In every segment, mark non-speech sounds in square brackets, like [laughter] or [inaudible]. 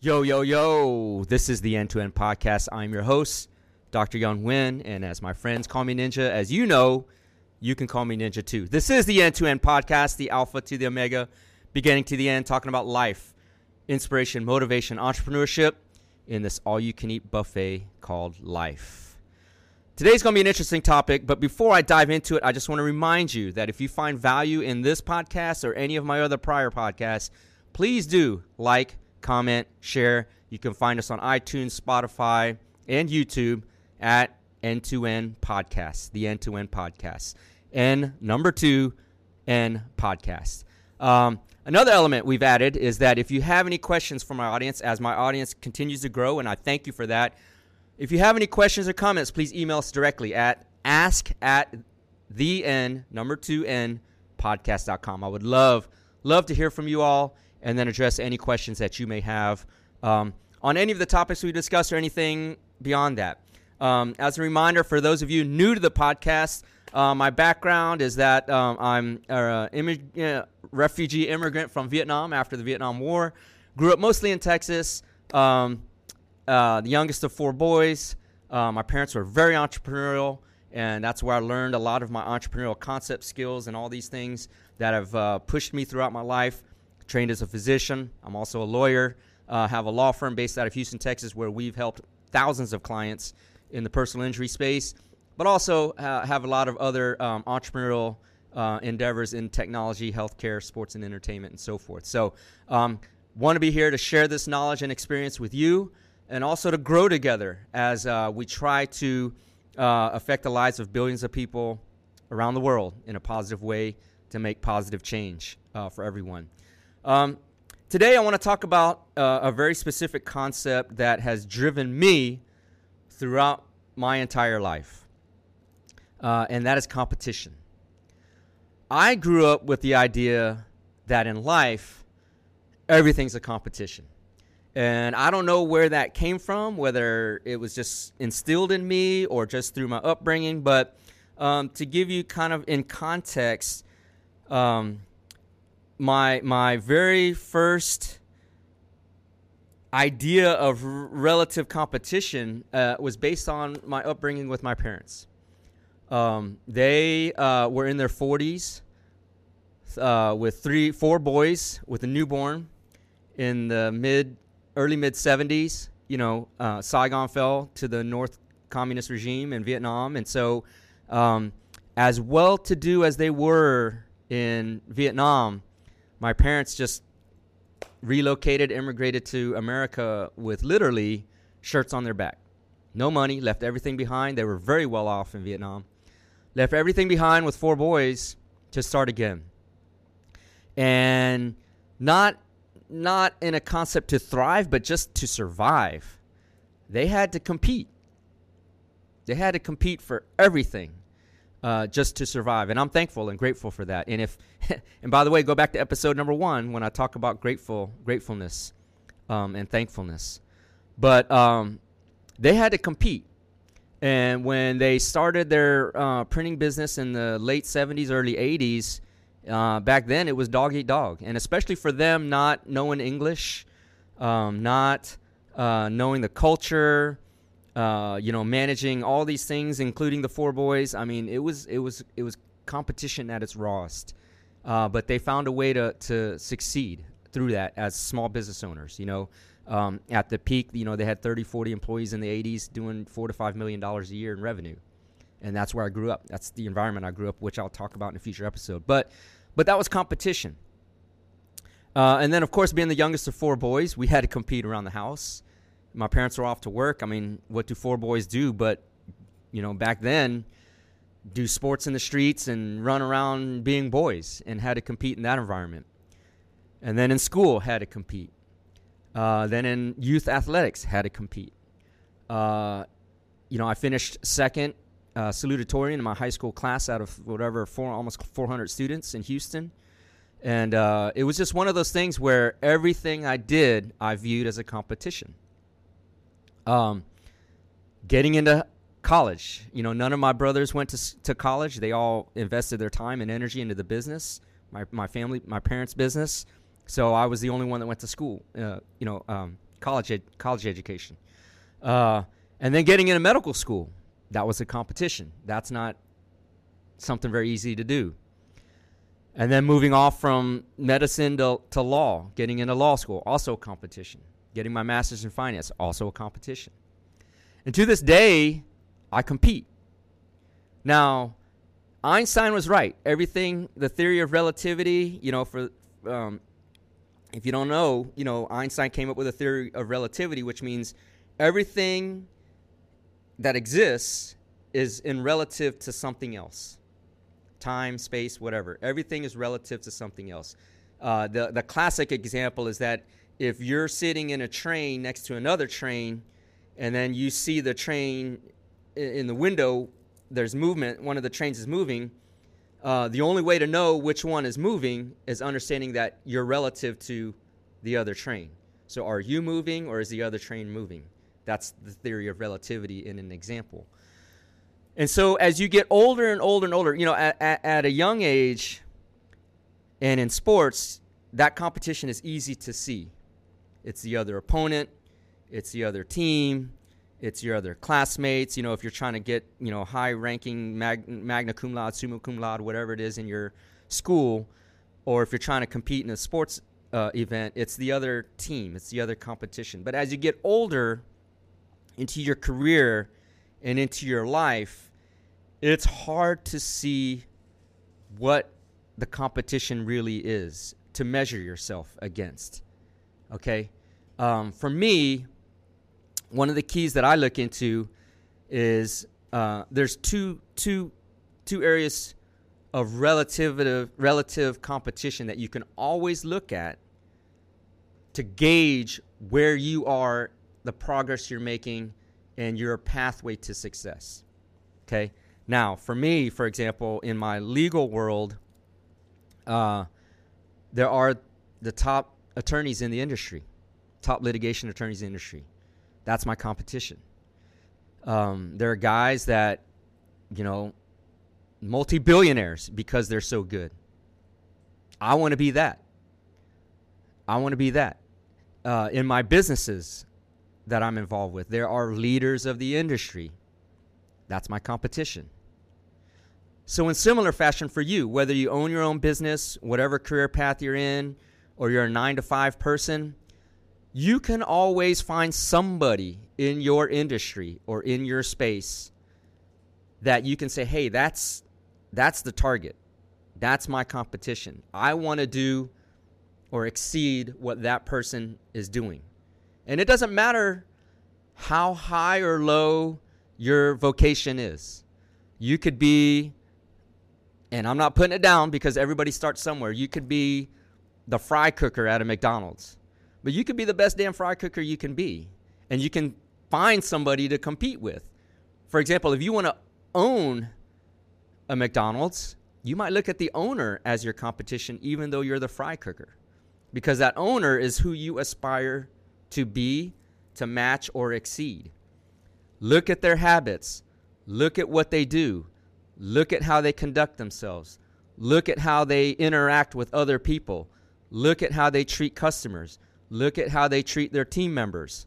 Yo, yo, yo. This is the End to End Podcast. I'm your host, Dr. Young Win. And as my friends call me Ninja, as you know, you can call me Ninja too. This is the End to End Podcast, the Alpha to the Omega, beginning to the end, talking about life, inspiration, motivation, entrepreneurship in this all you can eat buffet called life. Today's going to be an interesting topic, but before I dive into it, I just want to remind you that if you find value in this podcast or any of my other prior podcasts, please do like, comment, share. You can find us on iTunes, Spotify, and YouTube at End to End Podcast, the End to End Podcast. N number two, N Podcast. Um, another element we've added is that if you have any questions for my audience, as my audience continues to grow, and I thank you for that, if you have any questions or comments, please email us directly at ask at the N number two N podcast.com. I would love, love to hear from you all and then address any questions that you may have um, on any of the topics we discussed or anything beyond that. Um, as a reminder, for those of you new to the podcast, uh, my background is that um, I'm a uh, refugee immigrant from Vietnam after the Vietnam War. Grew up mostly in Texas. Um, uh, the youngest of four boys. Uh, my parents were very entrepreneurial, and that's where I learned a lot of my entrepreneurial concept skills and all these things that have uh, pushed me throughout my life trained as a physician. I'm also a lawyer. Uh, have a law firm based out of Houston, Texas, where we've helped thousands of clients in the personal injury space, but also uh, have a lot of other um, entrepreneurial uh, endeavors in technology, healthcare, sports, and entertainment, and so forth. So, um, want to be here to share this knowledge and experience with you, and also to grow together as uh, we try to uh, affect the lives of billions of people around the world in a positive way to make positive change uh, for everyone. Um, today, I want to talk about uh, a very specific concept that has driven me throughout my entire life, uh, and that is competition. I grew up with the idea that in life, everything's a competition. And I don't know where that came from, whether it was just instilled in me or just through my upbringing. But um, to give you kind of in context, um, my my very first idea of relative competition uh, was based on my upbringing with my parents. Um, they uh, were in their 40s uh, with three, four boys with a newborn in the mid, early mid 70s. You know, uh, Saigon fell to the North Communist regime in Vietnam, and so um, as well to do as they were in Vietnam, my parents just relocated, immigrated to America with literally shirts on their back. No money, left everything behind. They were very well off in Vietnam. Left everything behind with four boys to start again. And not not in a concept to thrive, but just to survive. They had to compete. They had to compete for everything uh, just to survive. And I'm thankful and grateful for that. And if, [laughs] and by the way, go back to episode number one when I talk about grateful, gratefulness, um, and thankfulness. But um, they had to compete. And when they started their uh, printing business in the late 70s, early 80s, uh, back then it was dog eat dog. And especially for them not knowing English, um, not uh, knowing the culture, uh, you know, managing all these things, including the four boys. I mean, it was it was it was competition at its rawest. Uh, but they found a way to to succeed through that as small business owners. You know, um, at the peak, you know, they had 30, 40 employees in the 80s doing four to five million dollars a year in revenue, and that's where I grew up. That's the environment I grew up, which I'll talk about in a future episode. But but that was competition. Uh, and then, of course, being the youngest of four boys, we had to compete around the house my parents were off to work. I mean, what do four boys do? But you know, back then, do sports in the streets and run around being boys, and had to compete in that environment. And then in school, had to compete. Uh, then in youth athletics, had to compete. Uh, you know, I finished second uh, salutatorian in my high school class out of whatever four almost 400 students in Houston. And uh, it was just one of those things where everything I did I viewed as a competition. Um, getting into college, you know, none of my brothers went to to college. They all invested their time and energy into the business. My my family, my parents' business. So I was the only one that went to school. Uh, you know, um, college ed- college education, uh, and then getting into medical school. That was a competition. That's not something very easy to do. And then moving off from medicine to, to law, getting into law school, also competition. Getting my master's in finance, also a competition. And to this day, I compete. Now, Einstein was right. Everything, the theory of relativity, you know, for um, if you don't know, you know, Einstein came up with a theory of relativity, which means everything that exists is in relative to something else time, space, whatever. Everything is relative to something else. Uh, the, the classic example is that if you're sitting in a train next to another train and then you see the train in the window, there's movement, one of the trains is moving. Uh, the only way to know which one is moving is understanding that you're relative to the other train. So, are you moving or is the other train moving? That's the theory of relativity in an example. And so, as you get older and older and older, you know, at, at, at a young age and in sports, that competition is easy to see. It's the other opponent, it's the other team, it's your other classmates. You know, if you're trying to get, you know, high ranking mag, magna cum laude, summa cum laude, whatever it is in your school, or if you're trying to compete in a sports uh, event, it's the other team, it's the other competition. But as you get older, into your career and into your life, it's hard to see what the competition really is to measure yourself against. Okay? Um, for me, one of the keys that I look into is uh, there's two, two, two areas of relative, relative competition that you can always look at to gauge where you are the progress you're making and your pathway to success. Okay? Now, for me, for example, in my legal world, uh, there are the top attorneys in the industry, top litigation attorneys in the industry. That's my competition. Um, there are guys that, you know, multi billionaires because they're so good. I want to be that. I want to be that. Uh, in my businesses, that I'm involved with. There are leaders of the industry. That's my competition. So, in similar fashion for you, whether you own your own business, whatever career path you're in, or you're a nine to five person, you can always find somebody in your industry or in your space that you can say, hey, that's, that's the target. That's my competition. I want to do or exceed what that person is doing. And it doesn't matter how high or low your vocation is. You could be, and I'm not putting it down because everybody starts somewhere. You could be the fry cooker at a McDonald's, but you could be the best damn fry cooker you can be. And you can find somebody to compete with. For example, if you want to own a McDonald's, you might look at the owner as your competition, even though you're the fry cooker, because that owner is who you aspire to be, to match, or exceed. Look at their habits. Look at what they do. Look at how they conduct themselves. Look at how they interact with other people. Look at how they treat customers. Look at how they treat their team members.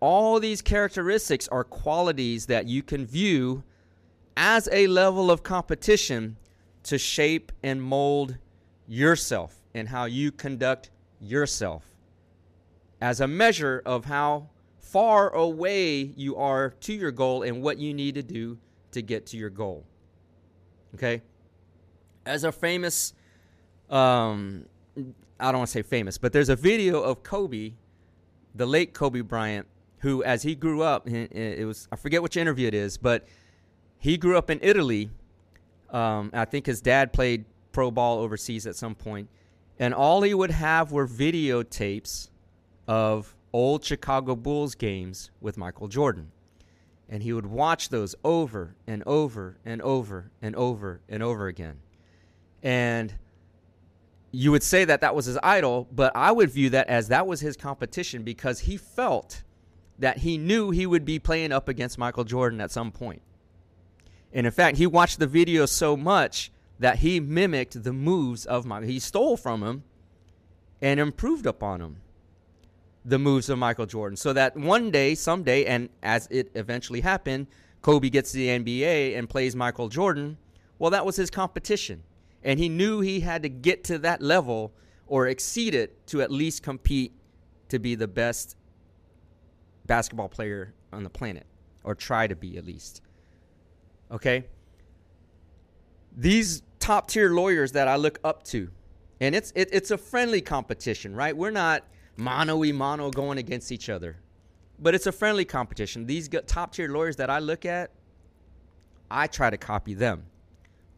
All these characteristics are qualities that you can view as a level of competition to shape and mold yourself and how you conduct yourself as a measure of how far away you are to your goal and what you need to do to get to your goal. Okay? As a famous, um, I don't want to say famous, but there's a video of Kobe, the late Kobe Bryant, who, as he grew up, it was, I forget which interview it is, but he grew up in Italy. Um, I think his dad played pro ball overseas at some point, and all he would have were videotapes of old Chicago Bulls games with Michael Jordan. And he would watch those over and over and over and over and over again. And you would say that that was his idol, but I would view that as that was his competition because he felt that he knew he would be playing up against Michael Jordan at some point. And in fact, he watched the video so much that he mimicked the moves of Michael. He stole from him and improved upon him. the moves of Michael Jordan. So that one day, someday, and as it eventually happened, Kobe gets to the NBA and plays Michael Jordan. Well, that was his competition. And he knew he had to get to that level or exceed it to at least compete to be the best basketball player on the planet, or try to be at least. Okay? These top tier lawyers that I look up to, and it's it, it's a friendly competition, right? We're not mano y mano going against each other, but it's a friendly competition. These top tier lawyers that I look at, I try to copy them.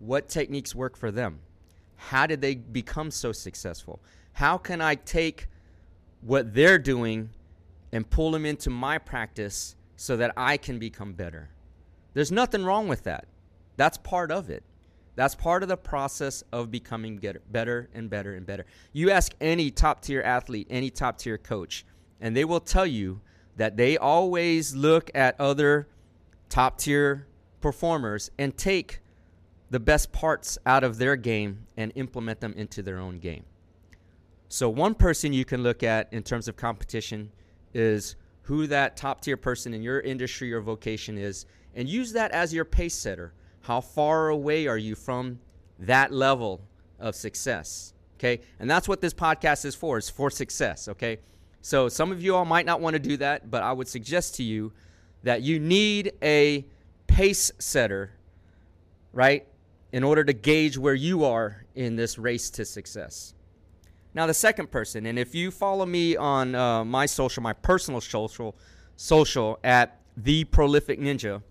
What techniques work for them? How did they become so successful? How can I take what they're doing and pull them into my practice so that I can become better? There's nothing wrong with that. That's part of it. That's part of the process of becoming better and better and better. You ask any top tier athlete, any top tier coach, and they will tell you that they always look at other top tier performers and take the best parts out of their game and implement them into their own game. So, one person you can look at in terms of competition is who that top tier person in your industry or vocation is, and use that as your pace setter how far away are you from that level of success? Okay. And that's what this podcast is for, is for success. Okay. So some of you all might not want to do that, but I would suggest to you that you need a pace setter, right, in order to gauge where you are in this race to success. Now, the second person, and if you follow me on uh, my social, my personal social, social at the Prolific Ninja,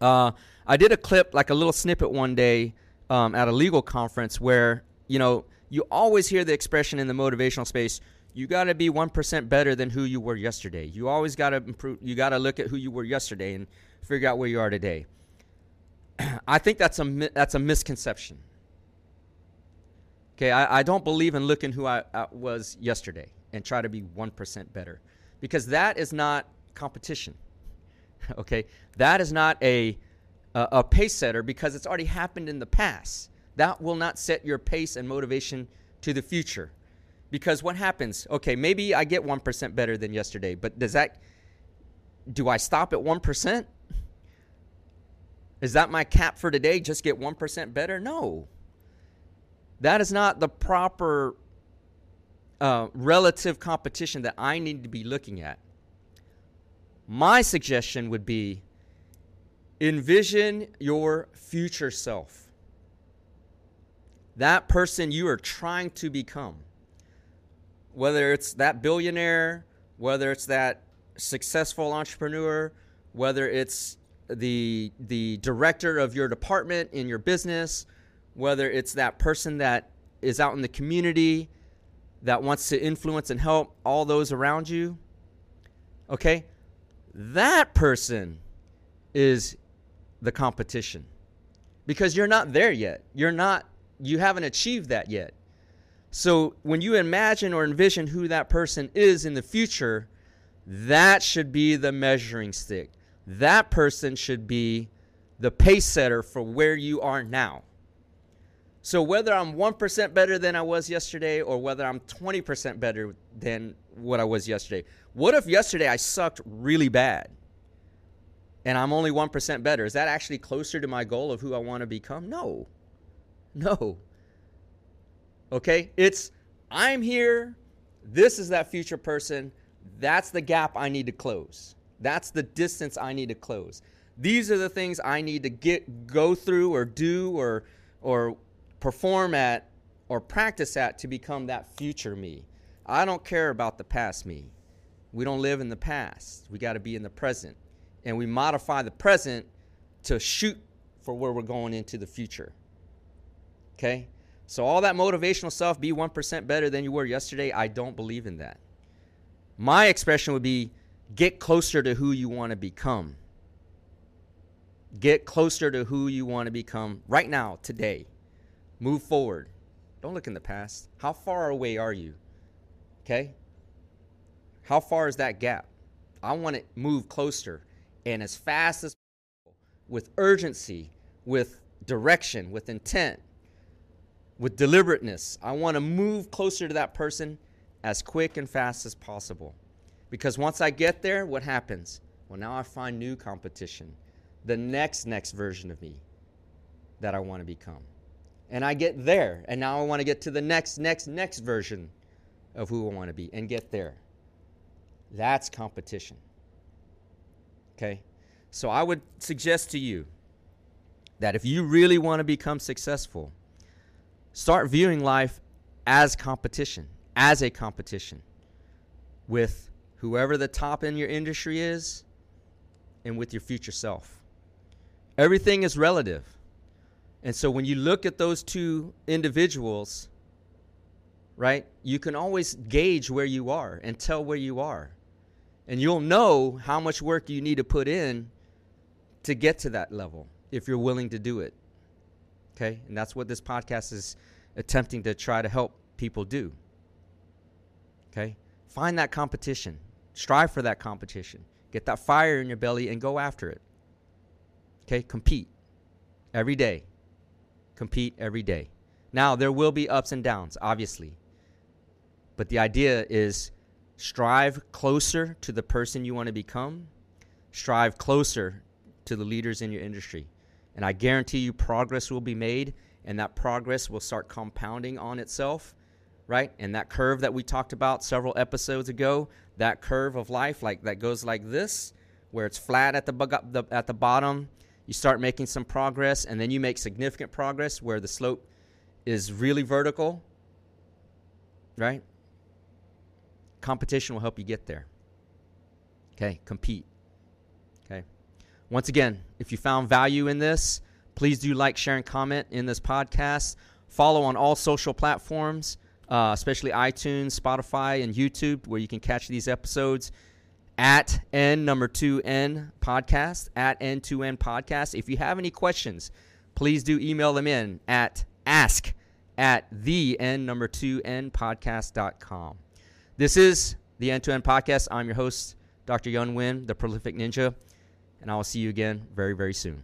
uh, I did a clip, like a little snippet one day um, at a legal conference where, you know, you always hear the expression in the motivational space, you got to be 1% better than who you were yesterday. You always got to improve, you got to look at who you were yesterday and figure out where you are today. I think that's a, that's a misconception. Okay, I, I don't believe in looking who I, I was yesterday and try to be 1% better because that is not competition. [laughs] okay, that is not a uh, a pace setter because it's already happened in the past. That will not set your pace and motivation to the future. Because what happens? Okay, maybe I get 1% better than yesterday, but does that, do I stop at 1%? Is that my cap for today? Just get 1% better? No. That is not the proper uh, relative competition that I need to be looking at. My suggestion would be Envision your future self. That person you are trying to become. Whether it's that billionaire, whether it's that successful entrepreneur, whether it's the the director of your department in your business, whether it's that person that is out in the community that wants to influence and help all those around you. Okay? That person is the competition because you're not there yet. You're not, you haven't achieved that yet. So when you imagine or envision who that person is in the future, that should be the measuring stick. That person should be the pace setter for where you are now. So whether I'm 1% better than I was yesterday or whether I'm 20% better than what I was yesterday, what if yesterday I sucked really bad? and I'm only 1% better. Is that actually closer to my goal of who I want to become? No. No. Okay? It's, I'm here. This is that future person. That's the gap I need to close. That's the distance I need to close. These are the things I need to get go through or do or or perform at or practice at to become that future me. I don't care about the past me. We don't live in the past. We got to be in the present and we modify the present to shoot for where we're going into the future. Okay? So, all that motivational stuff, be 1% better than you were yesterday, I don't believe in that. My expression would be get closer to who you want to become. Get closer to who you want to become right now, today. Move forward. Don't look in the past. How far away are you? Okay? How far is that gap? I want to move closer and as fast as possible, with urgency, with direction, with intent, with deliberateness. I want to move closer to that person as quick and fast as possible. Because once I get there, what happens? Well, now I find new competition, the next, next version of me that I want to become. And I get there, and now I want to get to the next, next, next version of who I want to be and get there. That's competition. Okay? So I would suggest to you that if you really want to become successful, start viewing life as competition, as a competition with whoever the top in your industry is and with your future self. Everything is relative. And so when you look at those two individuals, right, you can always gauge where you are and tell where you are. And you'll know how much work you need to put in to get to that level if you're willing to do it. Okay? And that's what this podcast is attempting to try to help people do. Okay? Find that competition. Strive for that competition. Get that fire in your belly and go after it. Okay? Compete every day. Compete every day. Now, there will be ups and downs, obviously. But the idea is strive closer to the person you want to become, strive closer to the leaders in your industry. And I guarantee you progress will be made and that progress will start compounding on itself, right? And that curve that we talked about several episodes ago, that curve of life like that goes like this where it's flat at the at the bottom, you start making some progress and then you make significant progress where the slope is really vertical, right? Competition will help you get there. Okay, compete. Okay. Once again, if you found value in this, please do like, share, and comment in this podcast. Follow on all social platforms, uh, especially iTunes, Spotify, and YouTube, where you can catch these episodes at N number two N podcast, at N2N podcast. If you have any questions, please do email them in at ask at the N number two N podcast.com. This is the N2N podcast. I'm your host, Dr. Yun Win, the prolific ninja and I will see you again very, very soon.